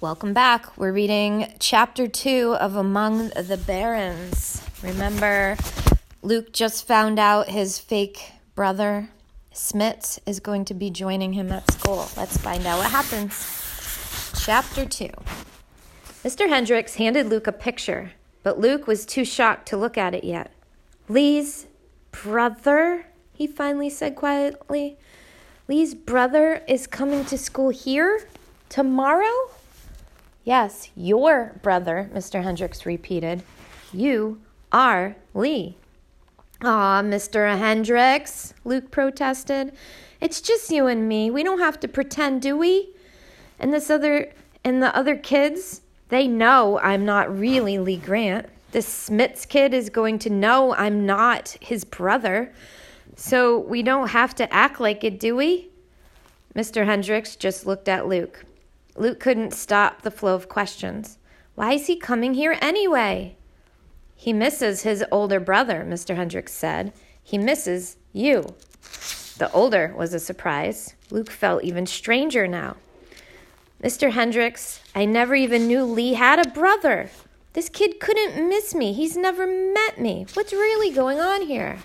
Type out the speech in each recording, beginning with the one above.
Welcome back. We're reading chapter two of Among the Barons. Remember, Luke just found out his fake brother, Smits, is going to be joining him at school. Let's find out what happens. Chapter two. Mr. Hendricks handed Luke a picture, but Luke was too shocked to look at it yet. Lee's brother? He finally said quietly. Lee's brother is coming to school here? Tomorrow? Yes, your brother, Mr. Hendricks repeated. You are Lee. Ah, Mr. Hendricks, Luke protested. It's just you and me. We don't have to pretend, do we? And this other and the other kids, they know I'm not really Lee Grant. This Smits kid is going to know I'm not his brother. So we don't have to act like it, do we? Mr. Hendricks just looked at Luke. Luke couldn't stop the flow of questions. Why is he coming here anyway? He misses his older brother, Mr. Hendricks said. He misses you. The older was a surprise. Luke felt even stranger now. Mr. Hendricks, I never even knew Lee had a brother. This kid couldn't miss me. He's never met me. What's really going on here?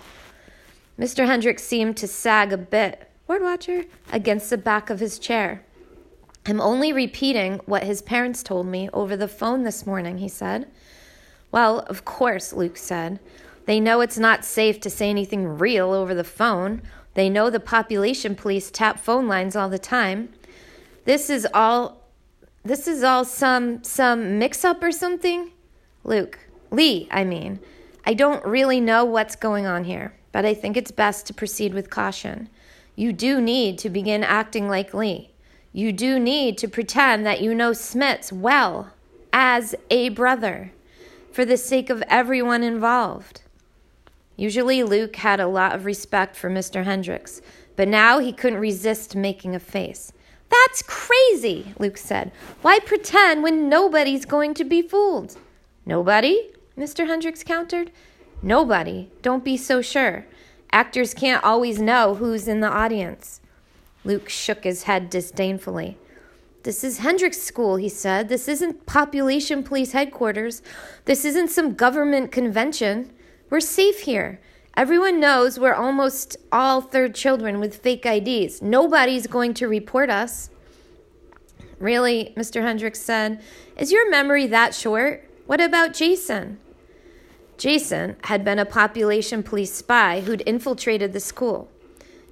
Mr. Hendricks seemed to sag a bit, word watcher, against the back of his chair. I'm only repeating what his parents told me over the phone this morning, he said. Well, of course, Luke said. They know it's not safe to say anything real over the phone. They know the population police tap phone lines all the time. This is all this is all some some mix up or something? Luke, Lee, I mean. I don't really know what's going on here, but I think it's best to proceed with caution. You do need to begin acting like Lee. You do need to pretend that you know Smits well as a brother for the sake of everyone involved. Usually, Luke had a lot of respect for Mr. Hendricks, but now he couldn't resist making a face. That's crazy, Luke said. Why pretend when nobody's going to be fooled? Nobody? Mr. Hendricks countered. Nobody. Don't be so sure. Actors can't always know who's in the audience. Luke shook his head disdainfully. This is Hendricks School, he said. This isn't Population Police Headquarters. This isn't some government convention. We're safe here. Everyone knows we're almost all third children with fake IDs. Nobody's going to report us. Really, Mr. Hendricks said, is your memory that short? What about Jason? Jason had been a population police spy who'd infiltrated the school.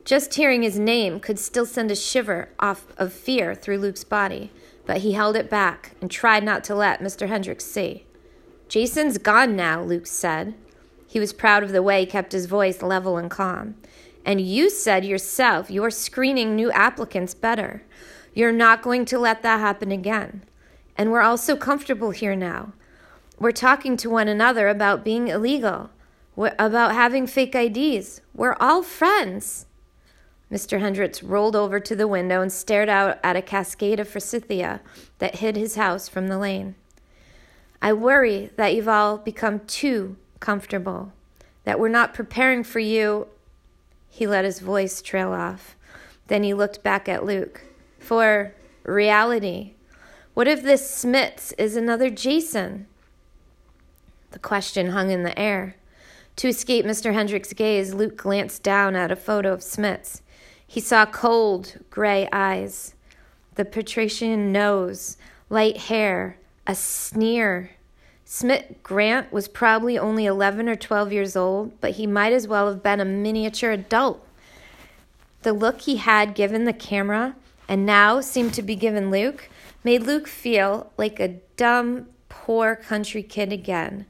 Just hearing his name could still send a shiver off of fear through Luke's body, but he held it back and tried not to let Mr. Hendricks see. Jason's gone now, Luke said. He was proud of the way he kept his voice level and calm. And you said yourself you're screening new applicants better. You're not going to let that happen again. And we're all so comfortable here now. We're talking to one another about being illegal, about having fake IDs. We're all friends. Mr. Hendricks rolled over to the window and stared out at a cascade of forsythia that hid his house from the lane. I worry that you've all become too comfortable, that we're not preparing for you. He let his voice trail off. Then he looked back at Luke. For reality. What if this Smits is another Jason? The question hung in the air. To escape Mr. Hendricks' gaze, Luke glanced down at a photo of Smits. He saw cold, gray eyes, the patrician nose, light hair, a sneer. Smits Grant was probably only 11 or 12 years old, but he might as well have been a miniature adult. The look he had given the camera and now seemed to be given Luke made Luke feel like a dumb, poor country kid again.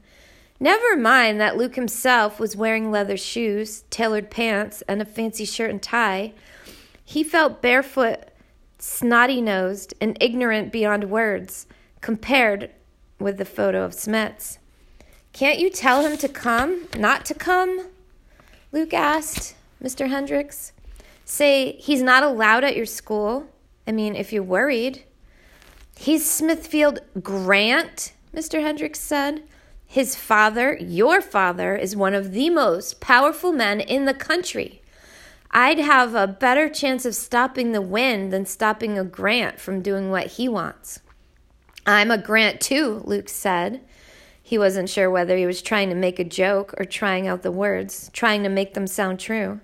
Never mind that Luke himself was wearing leather shoes, tailored pants, and a fancy shirt and tie. He felt barefoot, snotty nosed, and ignorant beyond words compared with the photo of Smits. Can't you tell him to come, not to come? Luke asked Mr. Hendricks. Say he's not allowed at your school. I mean, if you're worried. He's Smithfield Grant, Mr. Hendricks said. His father, your father, is one of the most powerful men in the country. I'd have a better chance of stopping the wind than stopping a grant from doing what he wants. I'm a Grant too, Luke said. He wasn't sure whether he was trying to make a joke or trying out the words, trying to make them sound true.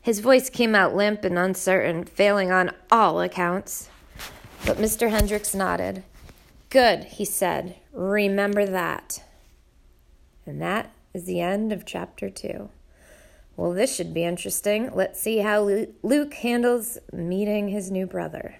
His voice came out limp and uncertain, failing on all accounts. But Mr. Hendricks nodded. Good, he said. Remember that. And that is the end of chapter two. Well, this should be interesting. Let's see how Luke handles meeting his new brother.